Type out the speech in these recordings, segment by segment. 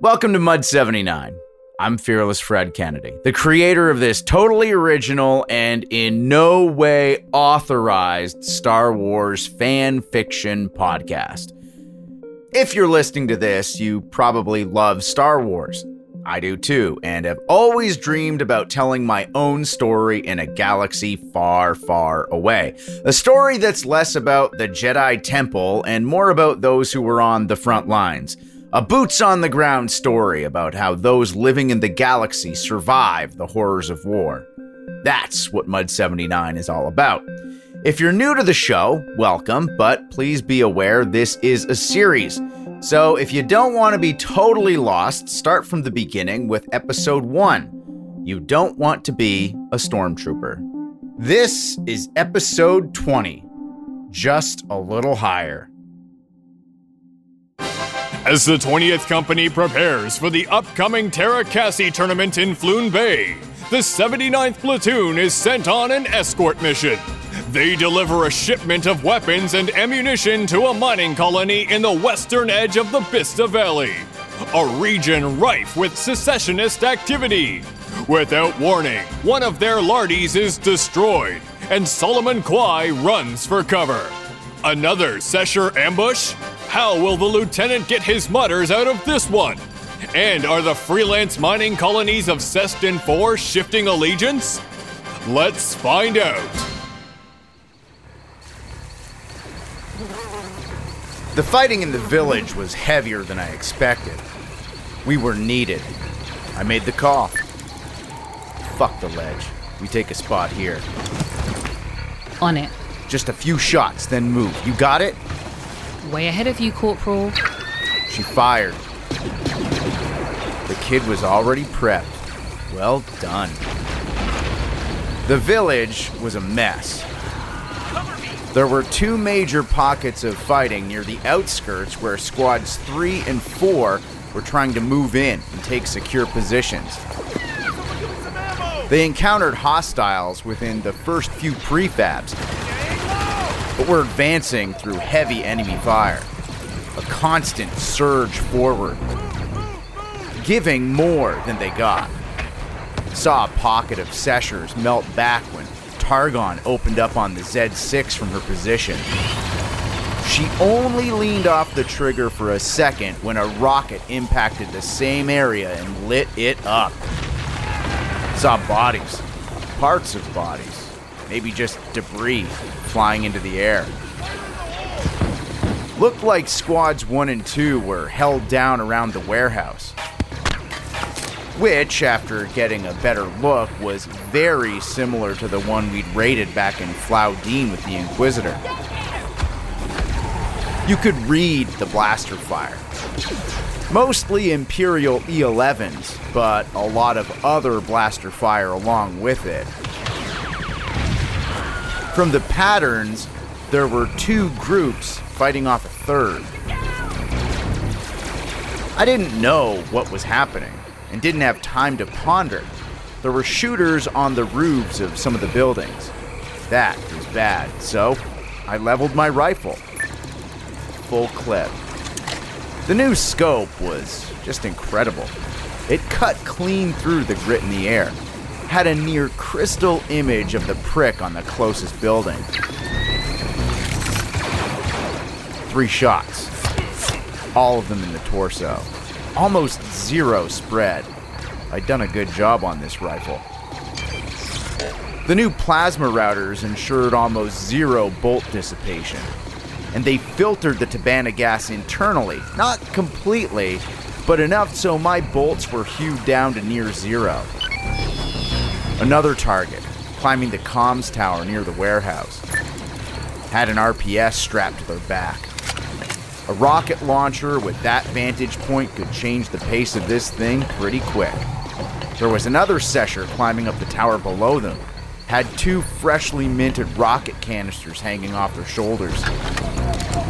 Welcome to Mud 79. I'm Fearless Fred Kennedy, the creator of this totally original and in no way authorized Star Wars fan fiction podcast. If you're listening to this, you probably love Star Wars. I do too, and have always dreamed about telling my own story in a galaxy far, far away. A story that's less about the Jedi Temple and more about those who were on the front lines. A boots on the ground story about how those living in the galaxy survive the horrors of war. That's what Mud 79 is all about. If you're new to the show, welcome, but please be aware this is a series. So if you don't want to be totally lost, start from the beginning with episode 1. You don't want to be a stormtrooper. This is episode 20. Just a little higher. As the 20th Company prepares for the upcoming Terra Cassie tournament in Floon Bay, the 79th Platoon is sent on an escort mission. They deliver a shipment of weapons and ammunition to a mining colony in the western edge of the Bista Valley, a region rife with secessionist activity. Without warning, one of their lardies is destroyed, and Solomon Kwai runs for cover. Another Sesher ambush? How will the lieutenant get his mutters out of this one? And are the freelance mining colonies of Sestin 4 shifting allegiance? Let's find out. The fighting in the village was heavier than I expected. We were needed. I made the call. Fuck the ledge. We take a spot here. On it. Just a few shots, then move. You got it? Way ahead of you, Corporal. She fired. The kid was already prepped. Well done. The village was a mess. There were two major pockets of fighting near the outskirts where squads 3 and 4 were trying to move in and take secure positions. They encountered hostiles within the first few prefabs, but we're advancing through heavy enemy fire. A constant surge forward, giving more than they got. Saw a pocket of Seshers melt back when Targon opened up on the Z6 from her position. She only leaned off the trigger for a second when a rocket impacted the same area and lit it up. Saw bodies, parts of bodies, maybe just debris flying into the air. Looked like squads 1 and 2 were held down around the warehouse which, after getting a better look, was very similar to the one we'd raided back in Flaudine with the Inquisitor. You could read the blaster fire. Mostly Imperial E11s, but a lot of other blaster fire along with it. From the patterns, there were two groups fighting off a third. I didn't know what was happening and didn't have time to ponder. There were shooters on the roofs of some of the buildings. That was bad, so I leveled my rifle. Full clip. The new scope was just incredible. It cut clean through the grit in the air, had a near crystal image of the prick on the closest building. Three shots, all of them in the torso almost zero spread. I'd done a good job on this rifle. The new plasma routers ensured almost zero bolt dissipation, and they filtered the Tibanna gas internally, not completely, but enough so my bolts were hewed down to near zero. Another target, climbing the comms tower near the warehouse, had an RPS strapped to their back. A rocket launcher with that vantage point could change the pace of this thing pretty quick. There was another Sesher climbing up the tower below them, had two freshly minted rocket canisters hanging off their shoulders.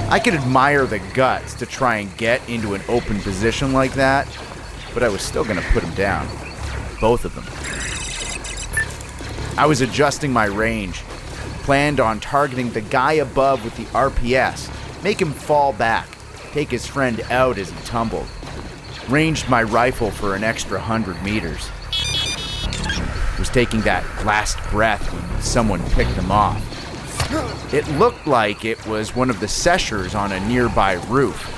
I could admire the guts to try and get into an open position like that, but I was still going to put them down. Both of them. I was adjusting my range, planned on targeting the guy above with the RPS make him fall back, take his friend out as he tumbled. ranged my rifle for an extra hundred meters. Was taking that last breath when someone picked him off. It looked like it was one of the seshers on a nearby roof.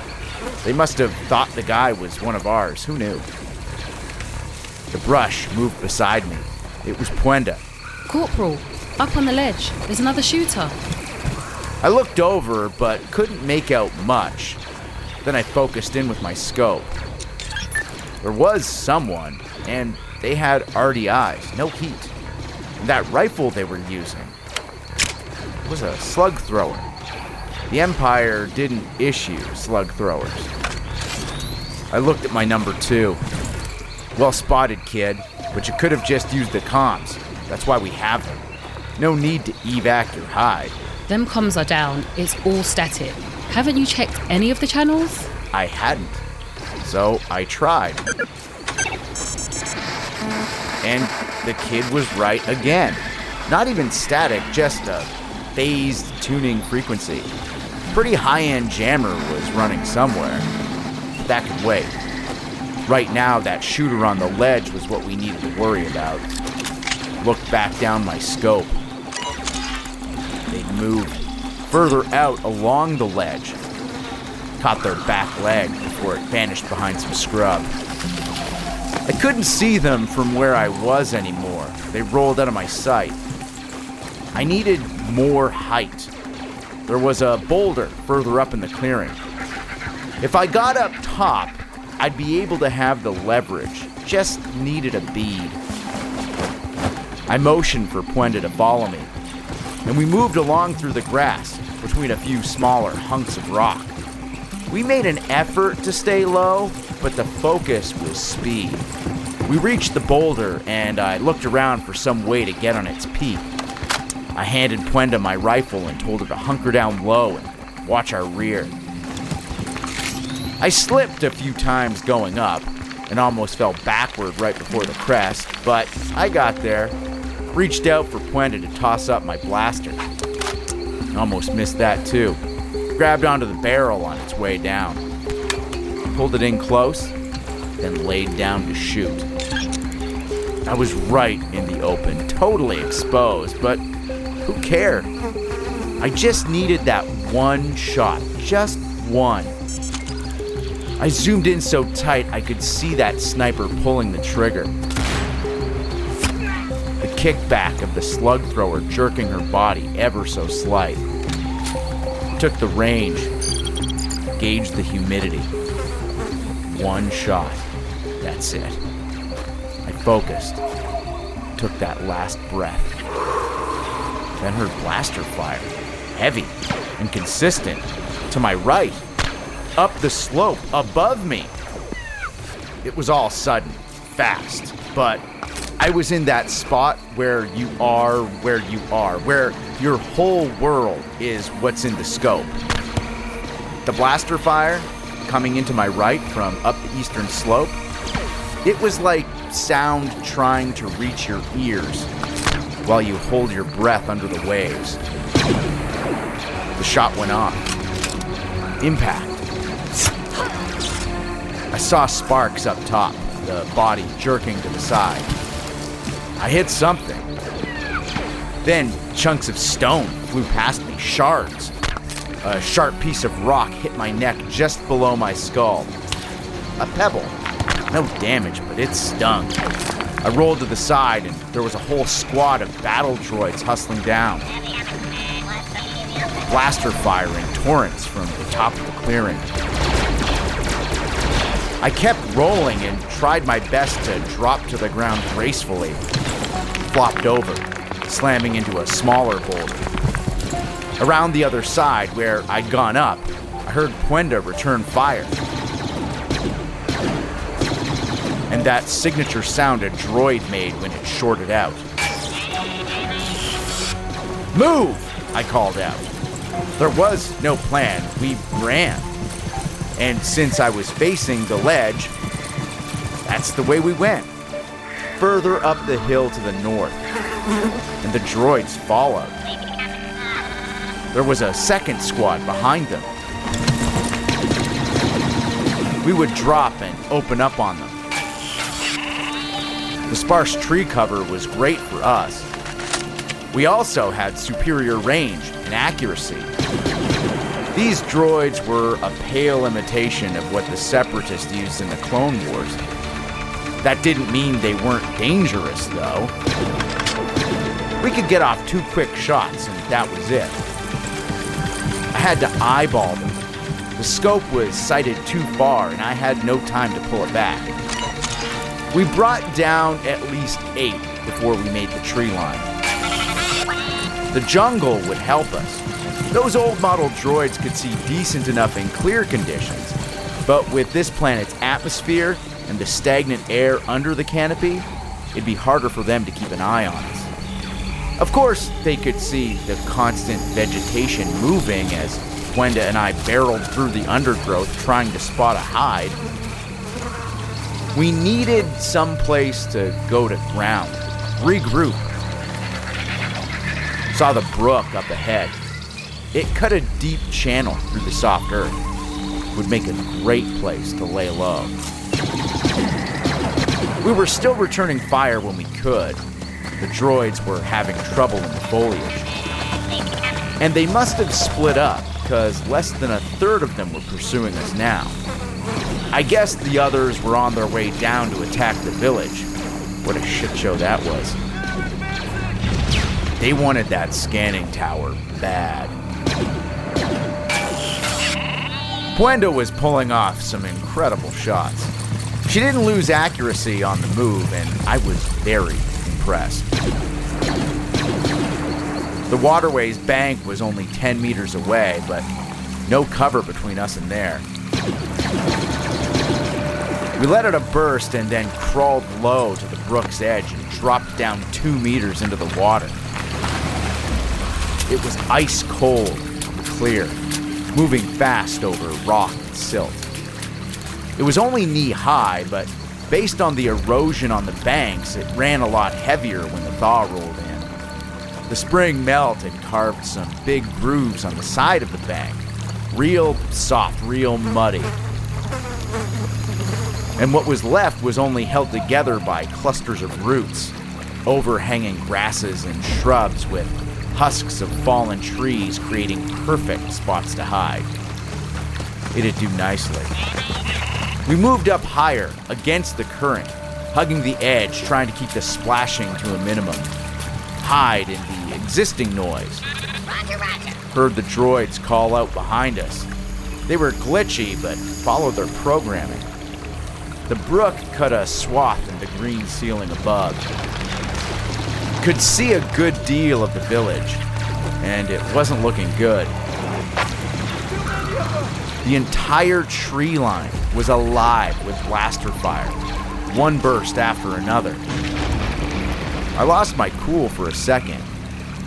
They must have thought the guy was one of ours. Who knew? The brush moved beside me. It was Pwenda. Corporal, up on the ledge. There's another shooter. I looked over, but couldn't make out much. Then I focused in with my scope. There was someone, and they had RDIs, no heat. And that rifle they were using was a slug thrower. The Empire didn't issue slug throwers. I looked at my number two. Well spotted, kid, but you could have just used the comms. That's why we have them. No need to evac your hide. Them comms are down. It's all static. Haven't you checked any of the channels? I hadn't. So I tried. And the kid was right again. Not even static, just a phased tuning frequency. Pretty high end jammer was running somewhere. That could wait. Right now, that shooter on the ledge was what we needed to worry about. Looked back down my scope. They'd moved further out along the ledge. Caught their back leg before it vanished behind some scrub. I couldn't see them from where I was anymore. They rolled out of my sight. I needed more height. There was a boulder further up in the clearing. If I got up top, I'd be able to have the leverage. Just needed a bead. I motioned for Pwenda to follow me, and we moved along through the grass between a few smaller hunks of rock. We made an effort to stay low, but the focus was speed. We reached the boulder, and I looked around for some way to get on its peak. I handed Pwenda my rifle and told her to hunker down low and watch our rear. I slipped a few times going up and almost fell backward right before the crest, but I got there, reached out for Pwenda to toss up my blaster. Almost missed that too. Grabbed onto the barrel on its way down. Pulled it in close, then laid down to shoot. I was right in the open, totally exposed, but who cared? I just needed that one shot, just one. I zoomed in so tight I could see that sniper pulling the trigger. Kickback of the slug thrower jerking her body ever so slight. Took the range, gauged the humidity. One shot. That's it. I focused, took that last breath. Then heard blaster fire, heavy and consistent, to my right, up the slope above me. It was all sudden, fast, but I was in that spot where you are where you are, where your whole world is what's in the scope. The blaster fire coming into my right from up the eastern slope, it was like sound trying to reach your ears while you hold your breath under the waves. The shot went off. Impact. I saw sparks up top, the body jerking to the side. I hit something. Then chunks of stone flew past me, shards. A sharp piece of rock hit my neck just below my skull. A pebble. No damage, but it stung. I rolled to the side, and there was a whole squad of battle droids hustling down. Blaster fire in torrents from the top of the clearing. I kept rolling and tried my best to drop to the ground gracefully. Flopped over, slamming into a smaller boulder. Around the other side, where I'd gone up, I heard Pwenda return fire. And that signature sound a droid made when it shorted out. Move! I called out. There was no plan. We ran. And since I was facing the ledge, that's the way we went. Further up the hill to the north. And the droids followed. There was a second squad behind them. we would drop and open up on them. The sparse tree cover was great for us. We also had superior range and accuracy. These droids were a pale imitation of what the Separatists used in the Clone Wars. That didn't mean they weren't dangerous, though. We could get off two quick shots, and that was it. I had to eyeball them. The scope was sighted too far, and I had no time to pull it back. We brought down at least eight before we made the tree line. The jungle would help us. Those old model droids could see decent enough in clear conditions, but with this planet's atmosphere and the stagnant air under the canopy, it'd be harder for them to keep an eye on us. Of course, they could see the constant vegetation moving as Pwenda and I barreled through the undergrowth trying to spot a hide. We needed some place to go to ground, regroup. Saw the brook up ahead. It cut a deep channel through the soft earth. Would make a great place to lay low. We were still returning fire when we could. The droids were having trouble in the foliage. And they must have split up, because less than a third of them were pursuing us now. I guess the others were on their way down to attack the village. What a shit show that was. They wanted that scanning tower bad. Pwenda was pulling off some incredible shots. She didn't lose accuracy on the move, and I was very impressed. The waterway's bank was only 10 meters away, but no cover between us and there. We let out a burst and then crawled low to the brook's edge and dropped down two meters into the water. It was ice cold and clear, moving fast over rock and silt. It was only knee high, but based on the erosion on the banks, it ran a lot heavier when the thaw rolled in. The spring melt had carved some big grooves on the side of the bank, real soft, real muddy. And what was left was only held together by clusters of roots, overhanging grasses and shrubs with husks of fallen trees creating perfect spots to hide. It'd do nicely. We moved up higher, against the current, hugging the edge, trying to keep the splashing to a minimum. Hide in the existing noise. Roger, roger. Heard the droids call out behind us. They were glitchy, but followed their programming. The brook cut a swath in the green ceiling above. Could see a good deal of the village, and it wasn't looking good. The entire tree line was alive with blaster fire, one burst after another. I lost my cool for a second,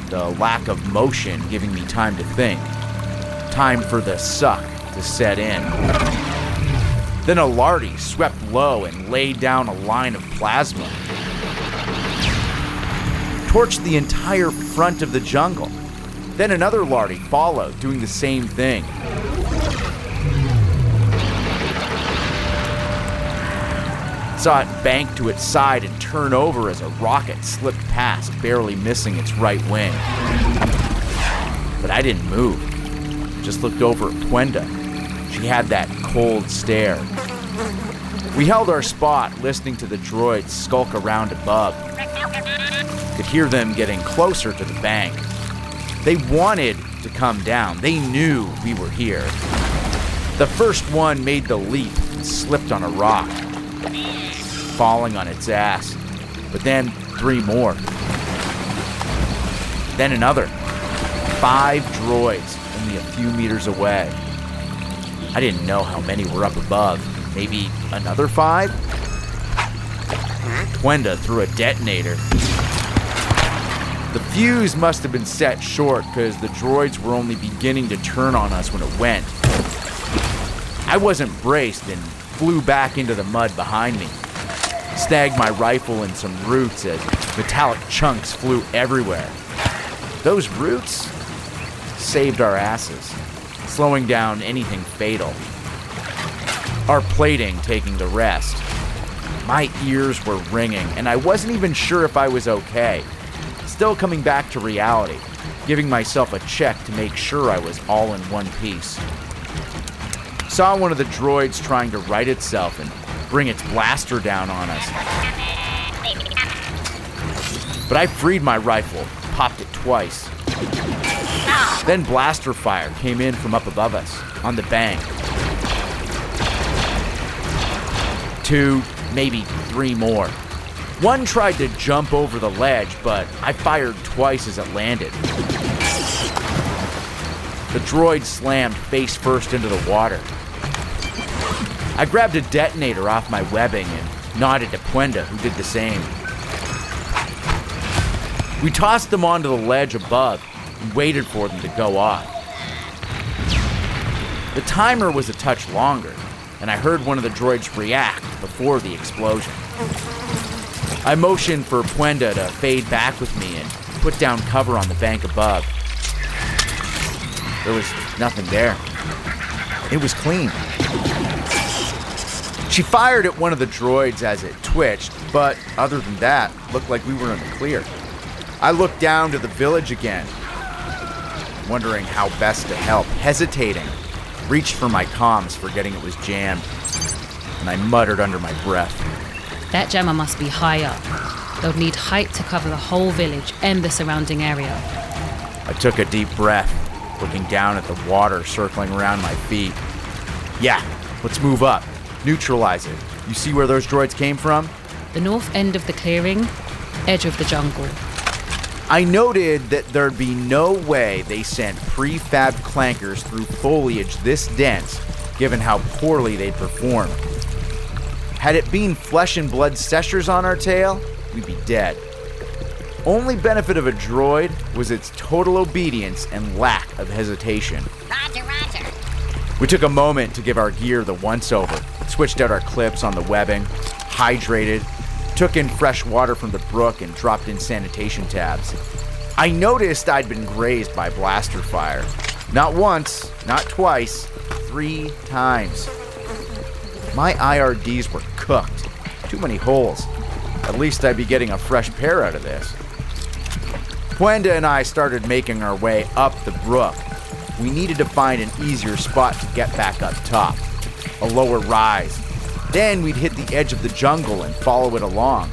the lack of motion giving me time to think. Time for the suck to set in. Then a Lardy swept low and laid down a line of plasma. Torched the entire front of the jungle. Then another Lardy followed, doing the same thing. Saw it bank to its side and turn over as a rocket slipped past, barely missing its right wing. But I didn't move. Just looked over at Pwenda. She had that cold stare. We held our spot, listening to the droids skulk around above. Could hear them getting closer to the bank. They wanted to come down. They knew we were here. The first one made the leap and slipped on a rock, falling on its ass. But then three more. Then another. Five droids only a few meters away. I didn't know how many were up above. Maybe another five? Pwenda threw a detonator. The fuse must have been set short because the droids were only beginning to turn on us when it went. I wasn't braced and flew back into the mud behind me. Snagged my rifle in some roots as metallic chunks flew everywhere. Those roots saved our asses, slowing down anything fatal. our plating taking the rest. My ears were ringing, and I wasn't even sure if I was okay. Still coming back to reality, giving myself a check to make sure I was all in one piece. Saw one of the droids trying to right itself and bring its blaster down on us. But I freed my rifle, popped it twice. Then blaster fire came in from up above us, on the bank. Two, maybe three more. One tried to jump over the ledge, but I fired twice as it landed. The droid slammed face first into the water. I grabbed a detonator off my webbing and nodded to Pwenda, who did the same. We tossed them onto the ledge above and waited for them to go off. The timer was a touch longer, and I heard one of the droids react before the explosion. I motioned for Pwenda to fade back with me and put down cover on the bank above. There was nothing there. It was clean. She fired at one of the droids as it twitched, but other than that, looked like we were in the clear. I looked down to the village again, wondering how best to help, hesitating. Reached for my comms, forgetting it was jammed, and I muttered under my breath. That jammer must be high up. They'll need height to cover the whole village and the surrounding area. I took a deep breath, looking down at the water circling around my feet. Yeah, let's move up. Neutralize it. You see where those droids came from? The north end of the clearing, edge of the jungle. I noted that there'd be no way they sent prefab clankers through foliage this dense, given how poorly they'd performed. Had it been flesh and blood seshers on our tail, we'd be dead. Only benefit of a droid was its total obedience and lack of hesitation. Roger, roger. We took a moment to give our gear the once over, switched out our clips on the webbing, hydrated, took in fresh water from the brook, and dropped in sanitation tabs. I noticed I'd been grazed by blaster fire. Not once, not twice, three times. My IRDs were cooked. Too many holes. At least I'd be getting a fresh pair out of this. Pwenda and I started making our way up the brook. We needed to find an easier spot to get back up top, a lower rise. Then we'd hit the edge of the jungle and follow it along.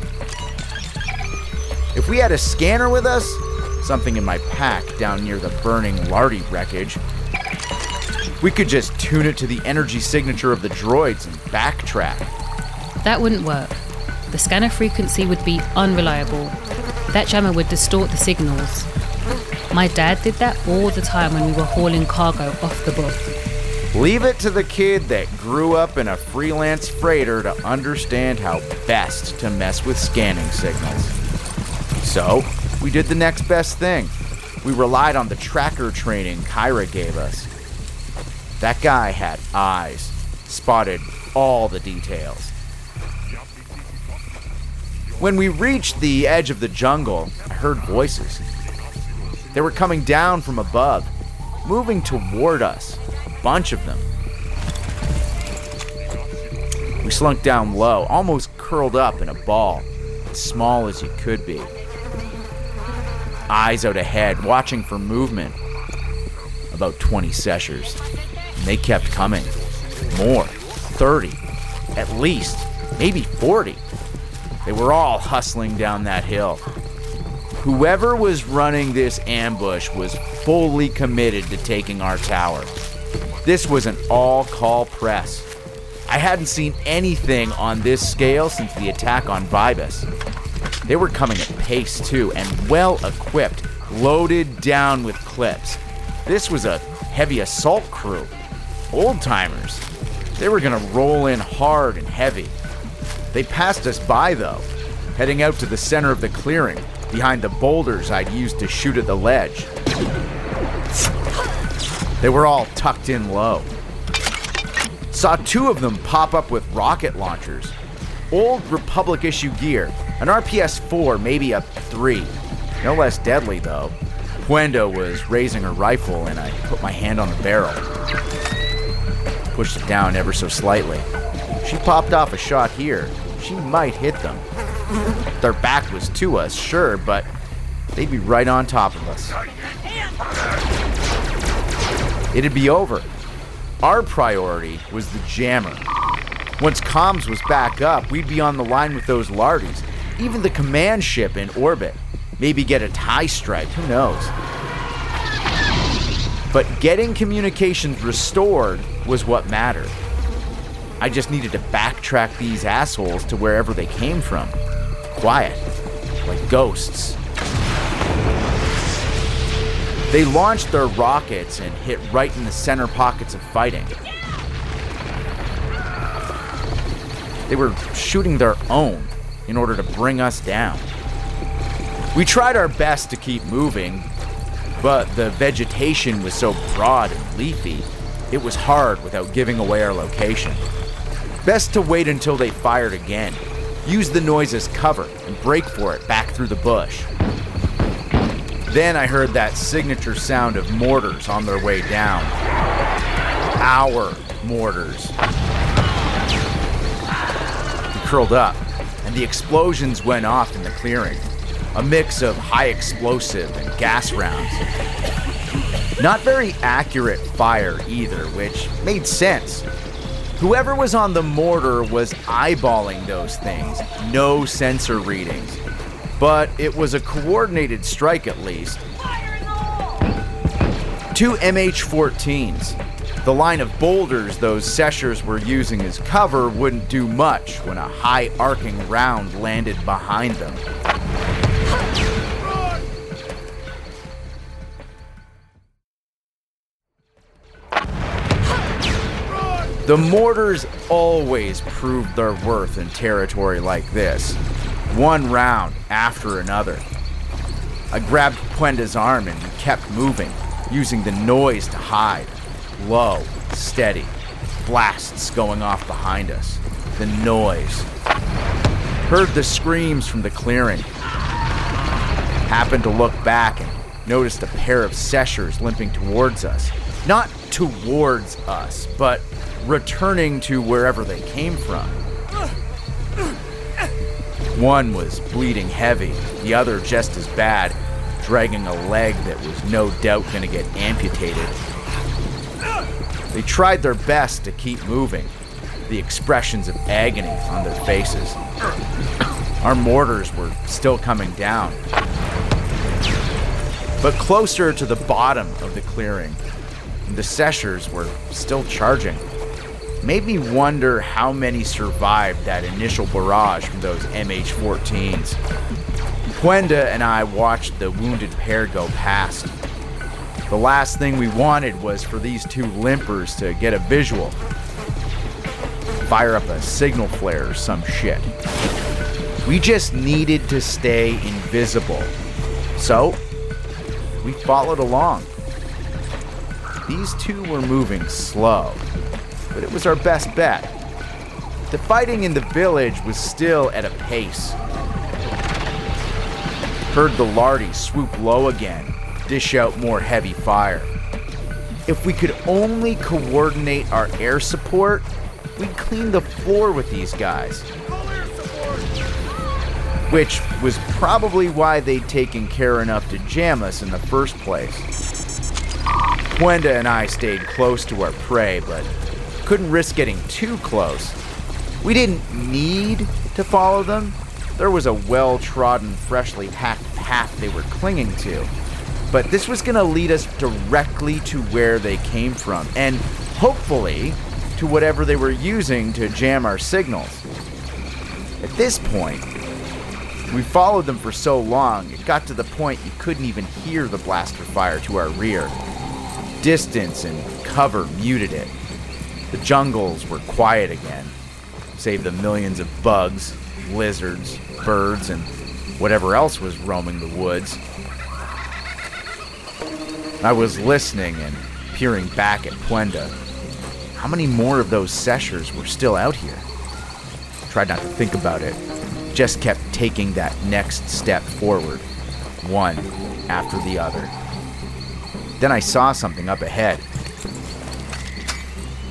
If we had a scanner with us, something in my pack down near the burning Lardy wreckage, we could just tune it to the energy signature of the droids and backtrack. That wouldn't work. The scanner frequency would be unreliable. That jammer would distort the signals. My dad did that all the time when we were hauling cargo off the book. Leave it to the kid that grew up in a freelance freighter to understand how best to mess with scanning signals. So, we did the next best thing. We relied on the tracker training Kaira gave us. That guy had eyes, spotted all the details. When we reached the edge of the jungle, I heard voices. They were coming down from above, moving toward us, bunch of them. We slunk down low, almost curled up in a ball, as small as you could be. Eyes out ahead, watching for movement. About 20 seshers. And they kept coming. More. 30. At least. Maybe 40. They were all hustling down that hill. Whoever was running this ambush was fully committed to taking our tower. This was an all call press. I hadn't seen anything on this scale since the attack on Vibus. They were coming at pace too, and well equipped, loaded down with clips. This was a heavy assault crew. Old timers. They were gonna roll in hard and heavy. They passed us by though, heading out to the center of the clearing, behind the boulders I'd used to shoot at the ledge. They were all tucked in low. Saw two of them pop up with rocket launchers. Old Republic issue gear, an RPS 4, maybe a 3. No less deadly, though. Pwenda was raising her rifle, and I put my hand on the barrel. pushed it down ever so slightly. She popped off a shot here. She might hit them. Their back was to us, sure, but they'd be right on top of us. It'd be over. Our priority was the jammer. Once comms was back up, we'd be on the line with those lardies, even the command ship in orbit. Maybe get a tie strike, who knows? But getting communications restored was what mattered. I just needed to backtrack these assholes to wherever they came from. Quiet, like ghosts. They launched their rockets and hit right in the center pockets of fighting. They were shooting their own in order to bring us down. We tried our best to keep moving, but the vegetation was so broad and leafy, it was hard without giving away our location. Best to wait until they fired again, use the noise as cover, and break for it back through the bush. Then I heard that signature sound of mortars on their way down. Our mortars. We curled up, and the explosions went off in the clearing. A mix of high explosive and gas rounds. Not very accurate fire either, which made sense. Whoever was on the mortar was eyeballing those things, no sensor readings. But it was a coordinated strike at least. Two MH 14s. The line of boulders those Seshers were using as cover wouldn't do much when a high arcing round landed behind them. The mortars always proved their worth in territory like this, one round after another. I grabbed Pwenda's arm and we kept moving, using the noise to hide. Low, steady, blasts going off behind us. The noise. Heard the screams from the clearing. Happened to look back and noticed a pair of Seshers limping towards us. Not towards us, but returning to wherever they came from. One was bleeding heavy, the other just as bad, dragging a leg that was no doubt going to get amputated. They tried their best to keep moving, the expressions of agony on their faces. Our mortars were still coming down. But closer to the bottom of the clearing, the Seshers were still charging made me wonder how many survived that initial barrage from those MH 14s. Pwenda and I watched the wounded pair go past. The last thing we wanted was for these two limpers to get a visual. Fire up a signal flare or some shit. We just needed to stay invisible. So, we followed along. These two were moving slow, but it was our best bet. The fighting in the village was still at a pace. Heard the Lardy swoop low again, dish out more heavy fire. If we could only coordinate our air support, we'd clean the floor with these guys. Which was probably why they'd taken care enough to jam us in the first place. Pwenda and I stayed close to our prey, but couldn't risk getting too close. We didn't need to follow them. There was a well trodden, freshly packed path they were clinging to. But this was going to lead us directly to where they came from, and hopefully to whatever they were using to jam our signals. At this point, we followed them for so long, it got to the point you couldn't even hear the blaster fire to our rear. Distance and cover muted it. The jungles were quiet again, save the millions of bugs, lizards, birds, and whatever else was roaming the woods. I was listening and peering back at Pwenda. How many more of those Seshers were still out here? Tried not to think about it, just kept taking that next step forward, one after the other. Then I saw something up ahead.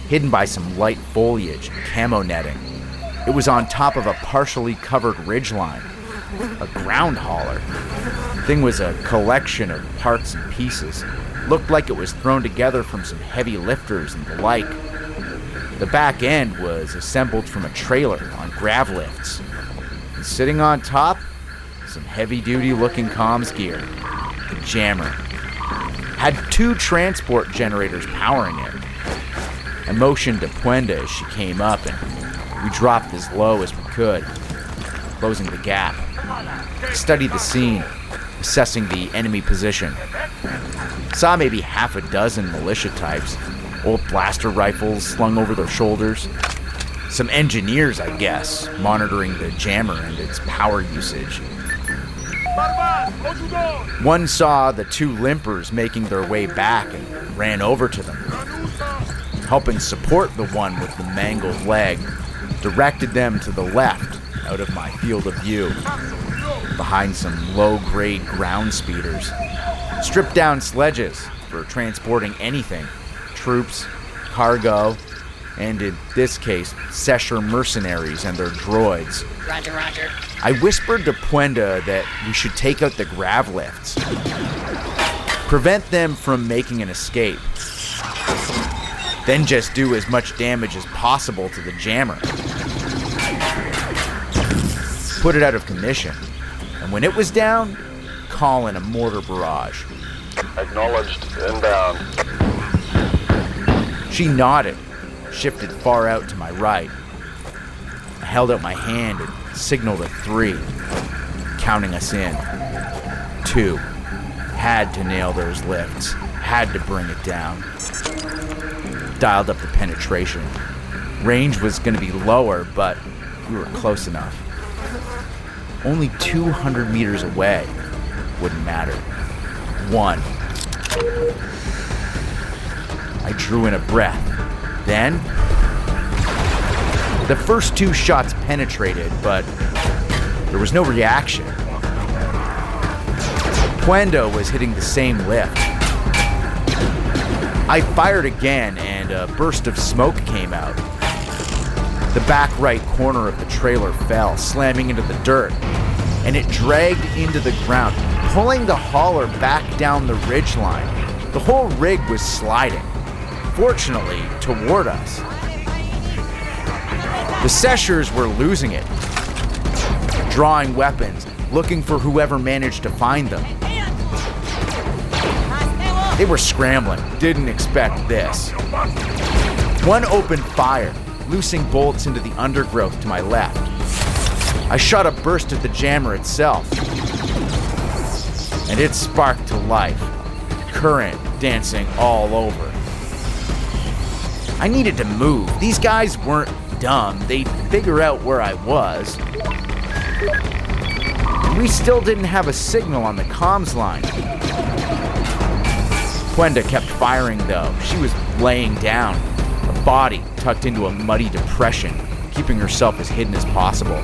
Hidden by some light foliage and camo netting. It was on top of a partially covered ridgeline, a ground hauler. Thing was a collection of parts and pieces. Looked like it was thrown together from some heavy lifters and the like. The back end was assembled from a trailer on grav lifts. And sitting on top, some heavy duty looking comms gear. The jammer. Had two transport generators powering it. I motioned to Pwenda as she came up, and we dropped as low as we could, closing the gap. Studied the scene, assessing the enemy position. Saw maybe half a dozen militia types, old blaster rifles slung over their shoulders. Some engineers, I guess, monitoring the jammer and its power usage. One saw the two limpers making their way back and ran over to them. Helping support the one with the mangled leg, directed them to the left out of my field of view, behind some low grade ground speeders. Stripped down sledges for transporting anything troops, cargo, and in this case, Sesher mercenaries and their droids. Roger, roger. I whispered to Pwenda that we should take out the grav lifts, prevent them from making an escape, then just do as much damage as possible to the jammer. Put it out of commission, and when it was down, call in a mortar barrage. Acknowledged. Inbound. She nodded, shifted far out to my right. I held out my hand and signaled a three, counting us in. Two. Had to nail those lifts, had to bring it down. Dialed up the penetration. Range was going to be lower, but we were close enough. Only 200 meters away wouldn't matter. One. I drew in a breath. Then, the first two shots penetrated, but there was no reaction. Pwenda was hitting the same lift. I fired again, and a burst of smoke came out. The back right corner of the trailer fell, slamming into the dirt, and it dragged into the ground, pulling the hauler back down the ridgeline. The whole rig was sliding, fortunately, toward us. The Seshers were losing it, drawing weapons, looking for whoever managed to find them. They were scrambling, didn't expect this. One opened fire, loosing bolts into the undergrowth to my left. I shot a burst at the jammer itself, and it sparked to life, current dancing all over. I needed to move. These guys weren't dumb, they'd figure out where I was. We still didn't have a signal on the comms line. Pwenda kept firing though. She was laying down, a body tucked into a muddy depression, keeping herself as hidden as possible.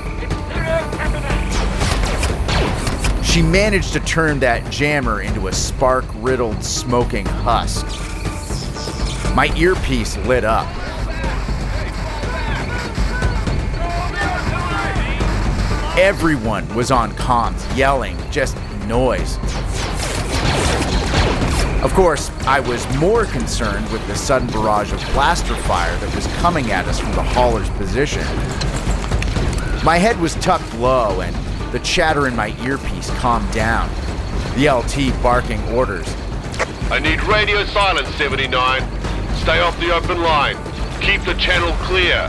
She managed to turn that jammer into a spark riddled, smoking husk. My earpiece lit up. Everyone was on comms, yelling, just noise. Of course, I was more concerned with the sudden barrage of blaster fire that was coming at us from the hauler's position. My head was tucked low, and the chatter in my earpiece calmed down. The LT barking orders. I need radio silence, 79. Stay off the open line. Keep the channel clear.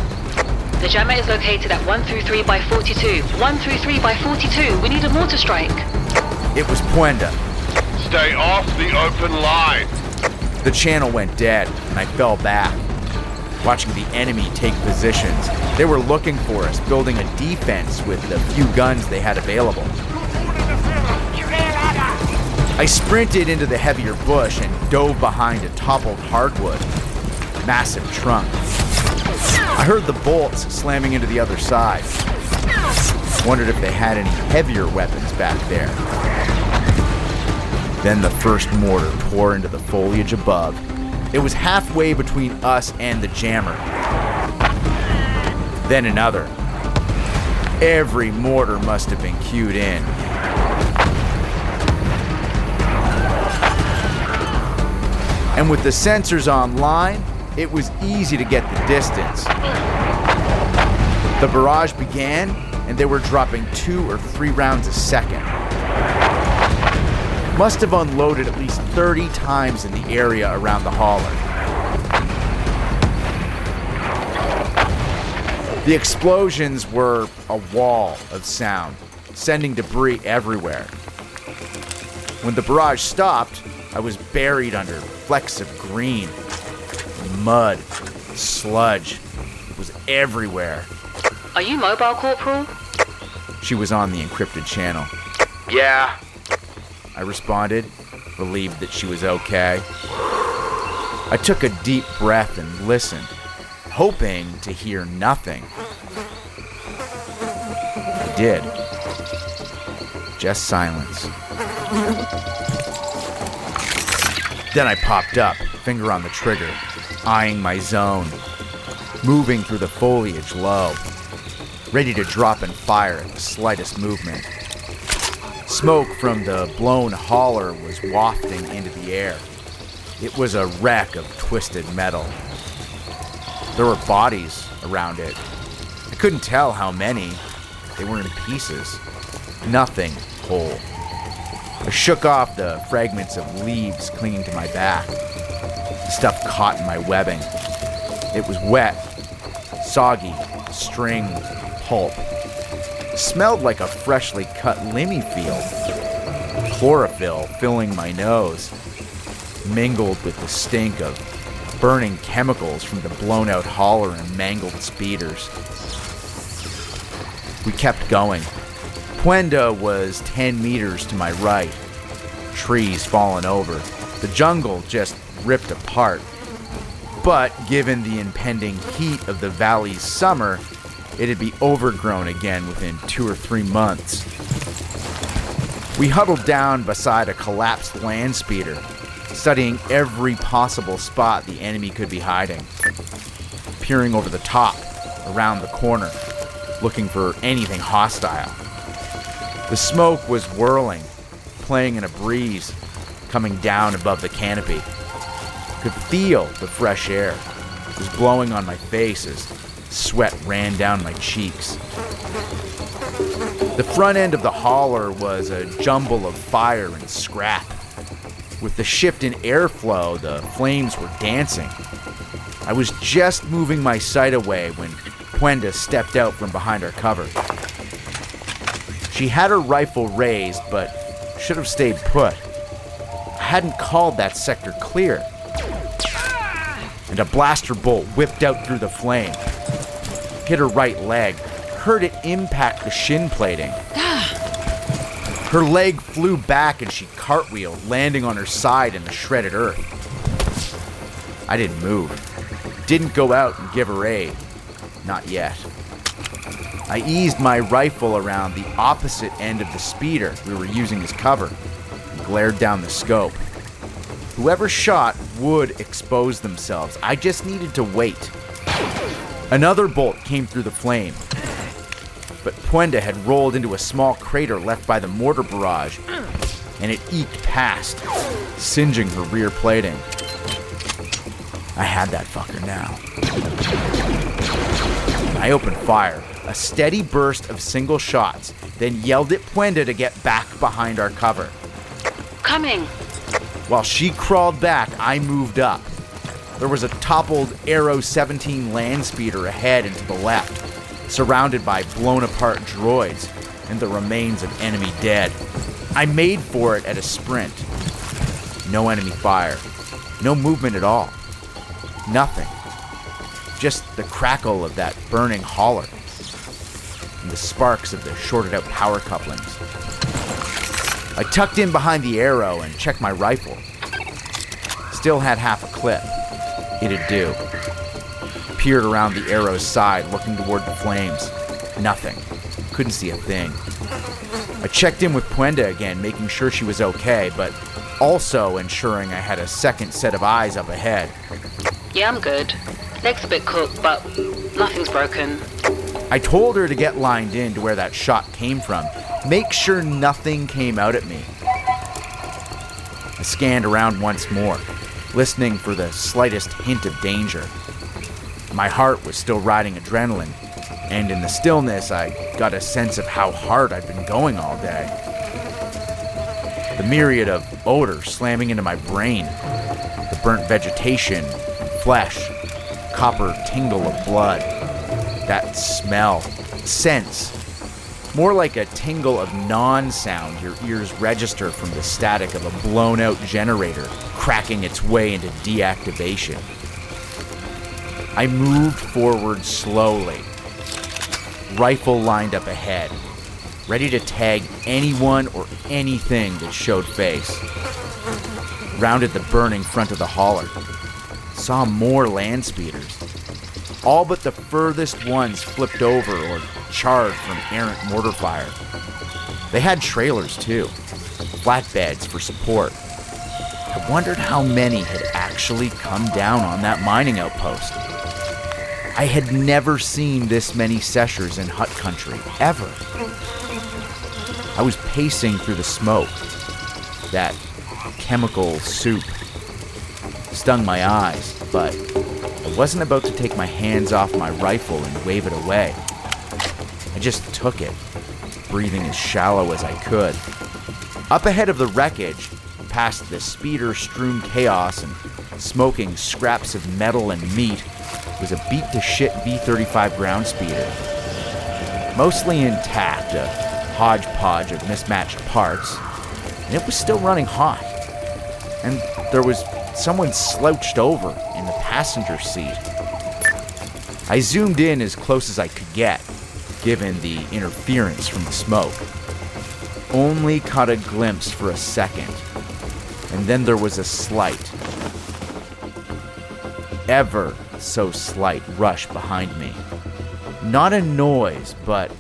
The jammer is located at 1 through 3 by 42. 1 through 3 by 42. We need a mortar strike. It was Pwenda. Stay off the open line. The channel went dead, and I fell back, watching the enemy take positions. They were looking for us, building a defense with the few guns they had available. I sprinted into the heavier bush and dove behind a toppled hardwood, massive trunk. I heard the bolts slamming into the other side. Wondered if they had any heavier weapons back there. Then the first mortar tore into the foliage above, It was halfway between us and the jammer. Then another. Every mortar must have been cued in. And with the sensors online, it was easy to get the distance. The barrage began, and they were dropping two or three rounds a second. Must have unloaded at least 30 times in the area around the hauler. The explosions were a wall of sound, sending debris everywhere. When the barrage stopped, I was buried under flecks of green, mud, sludge. It was everywhere. Are you mobile, Corporal? She was on the encrypted channel. Yeah. I responded, relieved that she was okay. I took a deep breath and listened, hoping to hear nothing. I did. Just silence. Then I popped up, finger on the trigger, eyeing my zone, moving through the foliage low, ready to drop and fire at the slightest movement. Smoke from the blown hauler was wafting into the air. It was a wreck of twisted metal. There were bodies around it. I couldn't tell how many. They were in pieces. Nothing whole. I shook off the fragments of leaves clinging to my back. The stuff caught in my webbing. It was wet, soggy, stringed, pulp. Smelled like a freshly cut limmy field. Chlorophyll filling my nose, mingled with the stink of burning chemicals from the blown out hauler and mangled speeders. We kept going. Pwenda was 10 meters to my right. Trees fallen over. The jungle just ripped apart. But given the impending heat of the valley's summer, it'd be overgrown again within two or three months. We huddled down beside a collapsed land speeder, studying every possible spot the enemy could be hiding. Peering over the top, around the corner, looking for anything hostile. The smoke was whirling, playing in a breeze coming down above the canopy. Could feel the fresh air. It was blowing on my face as sweat ran down my cheeks. The front end of the hauler was a jumble of fire and scrap. With the shift in airflow, the flames were dancing. I was just moving my sight away when Pwenda stepped out from behind our cover. She had her rifle raised, but should have stayed put. I hadn't called that sector clear. And a blaster bolt whipped out through the flame. Hit her right leg, heard it impact the shin plating. Her leg flew back and she cartwheeled, landing on her side in the shredded earth. I didn't move. Didn't go out and give her aid. Not yet. I eased my rifle around the opposite end of the speeder we were using as cover and glared down the scope. Whoever shot would expose themselves. I just needed to wait. Another bolt came through the flame, but Pwenda had rolled into a small crater left by the mortar barrage, and it eked past, singeing her rear plating. I had that fucker now. I opened fire, a steady burst of single shots, then yelled at Pwenda to get back behind our cover. Coming. While she crawled back, I moved up. There was a toppled Arrow 17 land speeder ahead and to the left, surrounded by blown apart droids and the remains of enemy dead. I made for it at a sprint. No enemy fire. No movement at all. Nothing. Just the crackle of that burning hauler and the sparks of the shorted out power couplings. I tucked in behind the arrow and checked my rifle. Still had half a clip. It'd do. Peered around the arrow's side, looking toward the flames. Nothing. Couldn't see a thing. I checked in with Pwenda again, making sure she was okay, but also ensuring I had a second set of eyes up ahead. Yeah, I'm good. Leg's a bit cooked, but nothing's broken. I told her to get lined in to where that shot came from. Make sure nothing came out at me. I scanned around once more, listening for the slightest hint of danger. My heart was still riding adrenaline, and in the stillness, I got a sense of how hard I'd been going all day. The myriad of odors slamming into my brain, the burnt vegetation, flesh, copper tingle of blood, that smell, sense, more like a tingle of non sound your ears register from the static of a blown out generator cracking its way into deactivation. I moved forward slowly, rifle lined up ahead, ready to tag anyone or anything that showed face. Rounded the burning front of the hauler, saw more land speeders. All but the furthest ones flipped over or charred from errant mortar fire. They had trailers too, flatbeds for support. I wondered how many had actually come down on that mining outpost. I had never seen this many seshers in hut country, ever. I was pacing through the smoke. That chemical soup stung my eyes, but I wasn't about to take my hands off my rifle and wave it away. I just took it, breathing as shallow as I could. Up ahead of the wreckage, past the speeder strewn chaos and smoking scraps of metal and meat, was a beat to shit V 35 ground speeder. Mostly intact, a hodgepodge of mismatched parts, and it was still running hot. And there was someone slouched over in the passenger seat. I zoomed in as close as I could get, given the interference from the smoke. Only caught a glimpse for a second, and then there was a slight, ever so slight rush behind me. Not a noise, but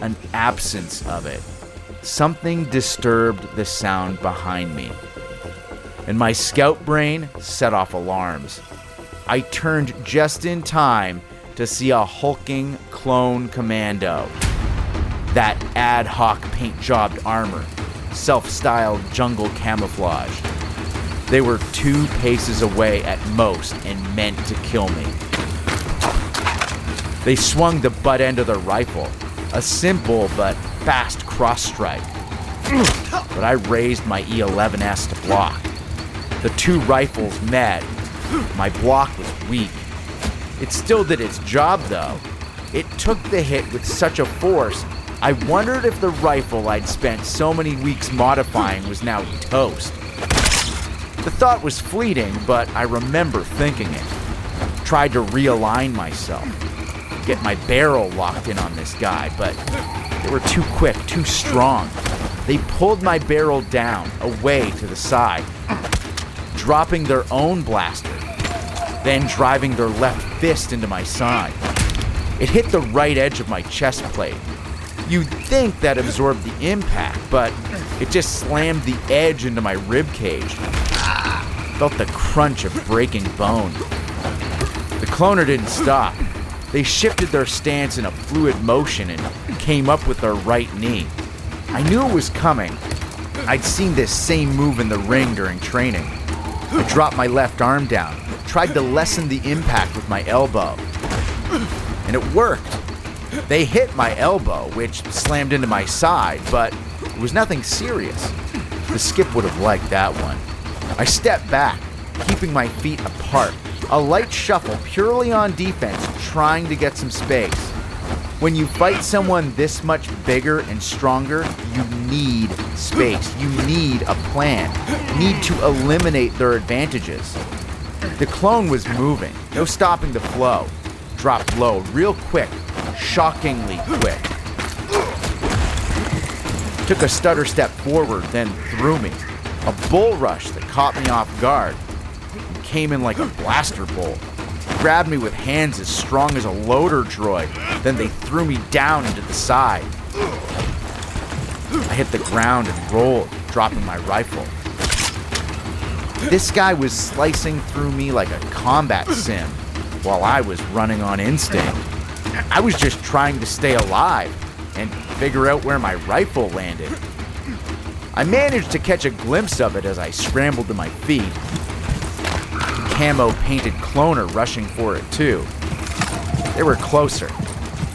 an absence of it. Something disturbed the sound behind me. And my scout brain set off alarms. I turned just in time to see a hulking clone commando. That ad hoc paint jobbed armor, self styled jungle camouflage. They were two paces away at most and meant to kill me. They swung the butt end of their rifle, a simple but fast cross strike. But I raised my E11S to block. The two rifles met. My block was weak. It still did its job, though. It took the hit with such a force, I wondered if the rifle I'd spent so many weeks modifying was now toast. The thought was fleeting, but I remember thinking it. Tried to realign myself, get my barrel locked in on this guy, but they were too quick, too strong. They pulled my barrel down, away to the side, dropping their own blaster, then driving their left fist into my side. It hit the right edge of my chest plate. You'd think that absorbed the impact, but it just slammed the edge into my rib cage. Felt the crunch of breaking bone. The cloner didn't stop. They shifted their stance in a fluid motion and came up with their right knee. I knew it was coming. I'd seen this same move in the ring during training. I dropped my left arm down, tried to lessen the impact with my elbow. And it worked. They hit my elbow, which slammed into my side, but it was nothing serious. The skip would have liked that one. I step back, keeping my feet apart, a light shuffle purely on defense, trying to get some space. When you fight someone this much bigger and stronger, you need space. You need a plan. Need to eliminate their advantages. The clone was moving, no stopping the flow. Dropped low, real quick, shockingly quick. Took a stutter step forward, then threw me. A bull rush that caught me off guard. and came in like a blaster bolt. Grabbed me with hands as strong as a loader droid, then they threw me down into the side. I hit the ground and rolled, dropping my rifle. This guy was slicing through me like a combat sim while I was running on instinct. I was just trying to stay alive and figure out where my rifle landed. I managed to catch a glimpse of it as I scrambled to my feet. Camo painted cloner rushing for it too. They were closer.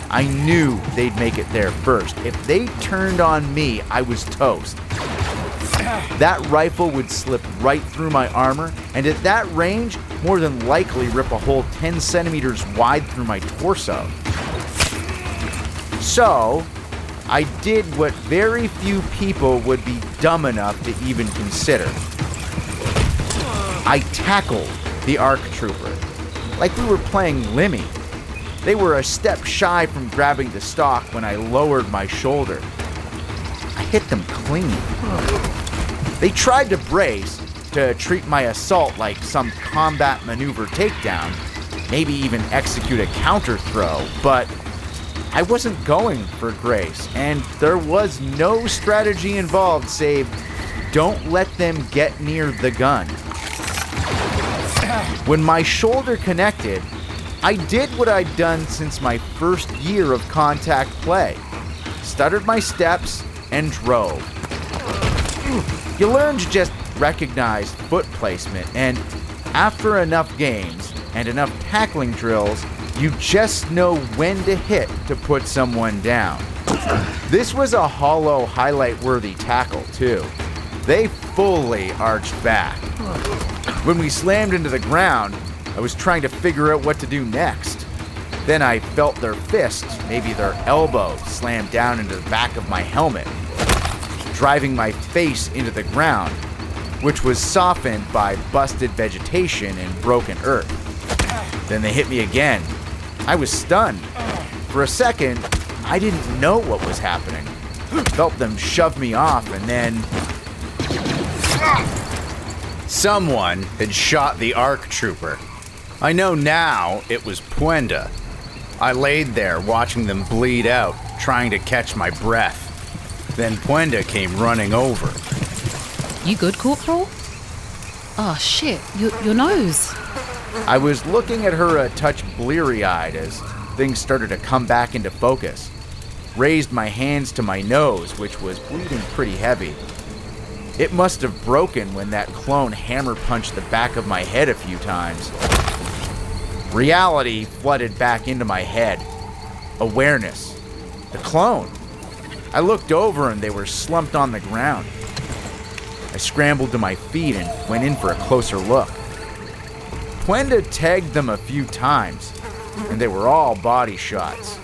I knew they'd make it there first. If they turned on me, I was toast. That rifle would slip right through my armor, and at that range, more than likely rip a hole 10 centimeters wide through my torso. So, I did what very few people would be dumb enough to even consider. I tackled the ARC trooper like we were playing Limmy. They were a step shy from grabbing the stock when I lowered my shoulder. I hit them clean. They tried to brace to treat my assault like some combat maneuver takedown, maybe even execute a counter throw, but I wasn't going for grace, and there was no strategy involved save don't let them get near the gun. When my shoulder connected, I did what I'd done since my first year of contact play stuttered my steps and drove. You learn to just recognize foot placement, and after enough games and enough tackling drills, you just know when to hit to put someone down. This was a hollow, highlight worthy tackle, too. They fully arched back. When we slammed into the ground, I was trying to figure out what to do next. Then I felt their fist, maybe their elbow, slam down into the back of my helmet, driving my face into the ground, which was softened by busted vegetation and broken earth. Then they hit me again. I was stunned. For a second, I didn't know what was happening. Felt them shove me off, and then Someone had shot the ARC trooper. I know now it was Pwenda. I laid there watching them bleed out, trying to catch my breath. Then Pwenda came running over. You good, Corporal? Oh shit, your, your nose. I was looking at her a touch bleary eyed as things started to come back into focus. Raised my hands to my nose, which was bleeding pretty heavy. It must have broken when that clone hammer punched the back of my head a few times. Reality flooded back into my head. Awareness. The clone. I looked over and they were slumped on the ground. I scrambled to my feet and went in for a closer look. Pwenda tagged them a few times, and they were all body shots.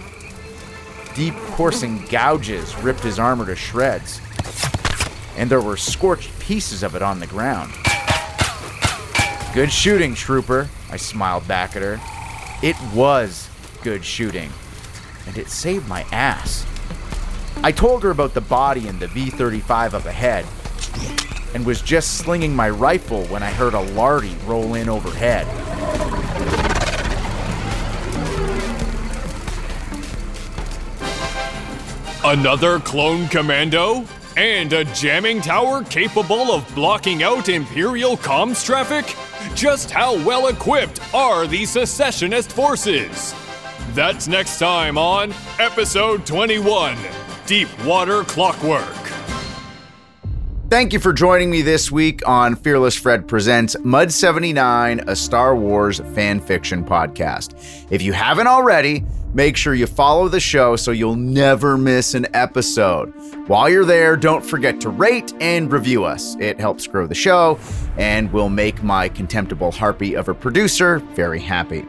Deep coursing gouges ripped his armor to shreds, and there were scorched pieces of it on the ground. Good shooting, trooper, I smiled back at her. It was good shooting, and it saved my ass. I told her about the body and the V 35 up ahead, and was just slinging my rifle when I heard a Lardy roll in overhead. Another clone commando? And a jamming tower capable of blocking out Imperial comms traffic? Just how well equipped are these secessionist forces? That's next time on Episode 21 Deep Water Clockwork. Thank you for joining me this week on Fearless Fred Presents Mud 79, a Star Wars fan fiction podcast. If you haven't already, make sure you follow the show so you'll never miss an episode. While you're there, don't forget to rate and review us. It helps grow the show and will make my contemptible harpy of a producer very happy.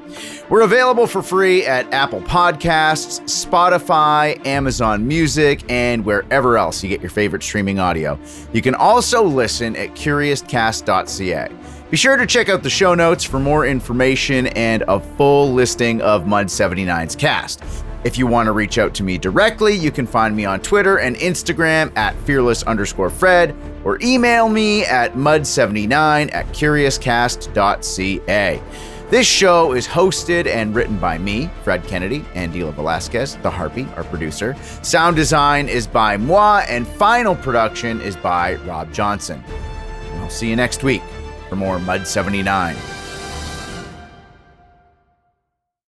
We're available for free at Apple Podcasts, Spotify, Amazon Music, and wherever else you get your favorite streaming audio. You can also listen at curiouscast.ca. Be sure to check out the show notes for more information and a full listing of Mud 79's cast. If you want to reach out to me directly, you can find me on Twitter and Instagram at fearless underscore Fred or email me at mud79 at curiouscast.ca. This show is hosted and written by me, Fred Kennedy, and Dila Velazquez, the Harpy, our producer. Sound design is by moi, and final production is by Rob Johnson. I'll see you next week. For more Mud 79.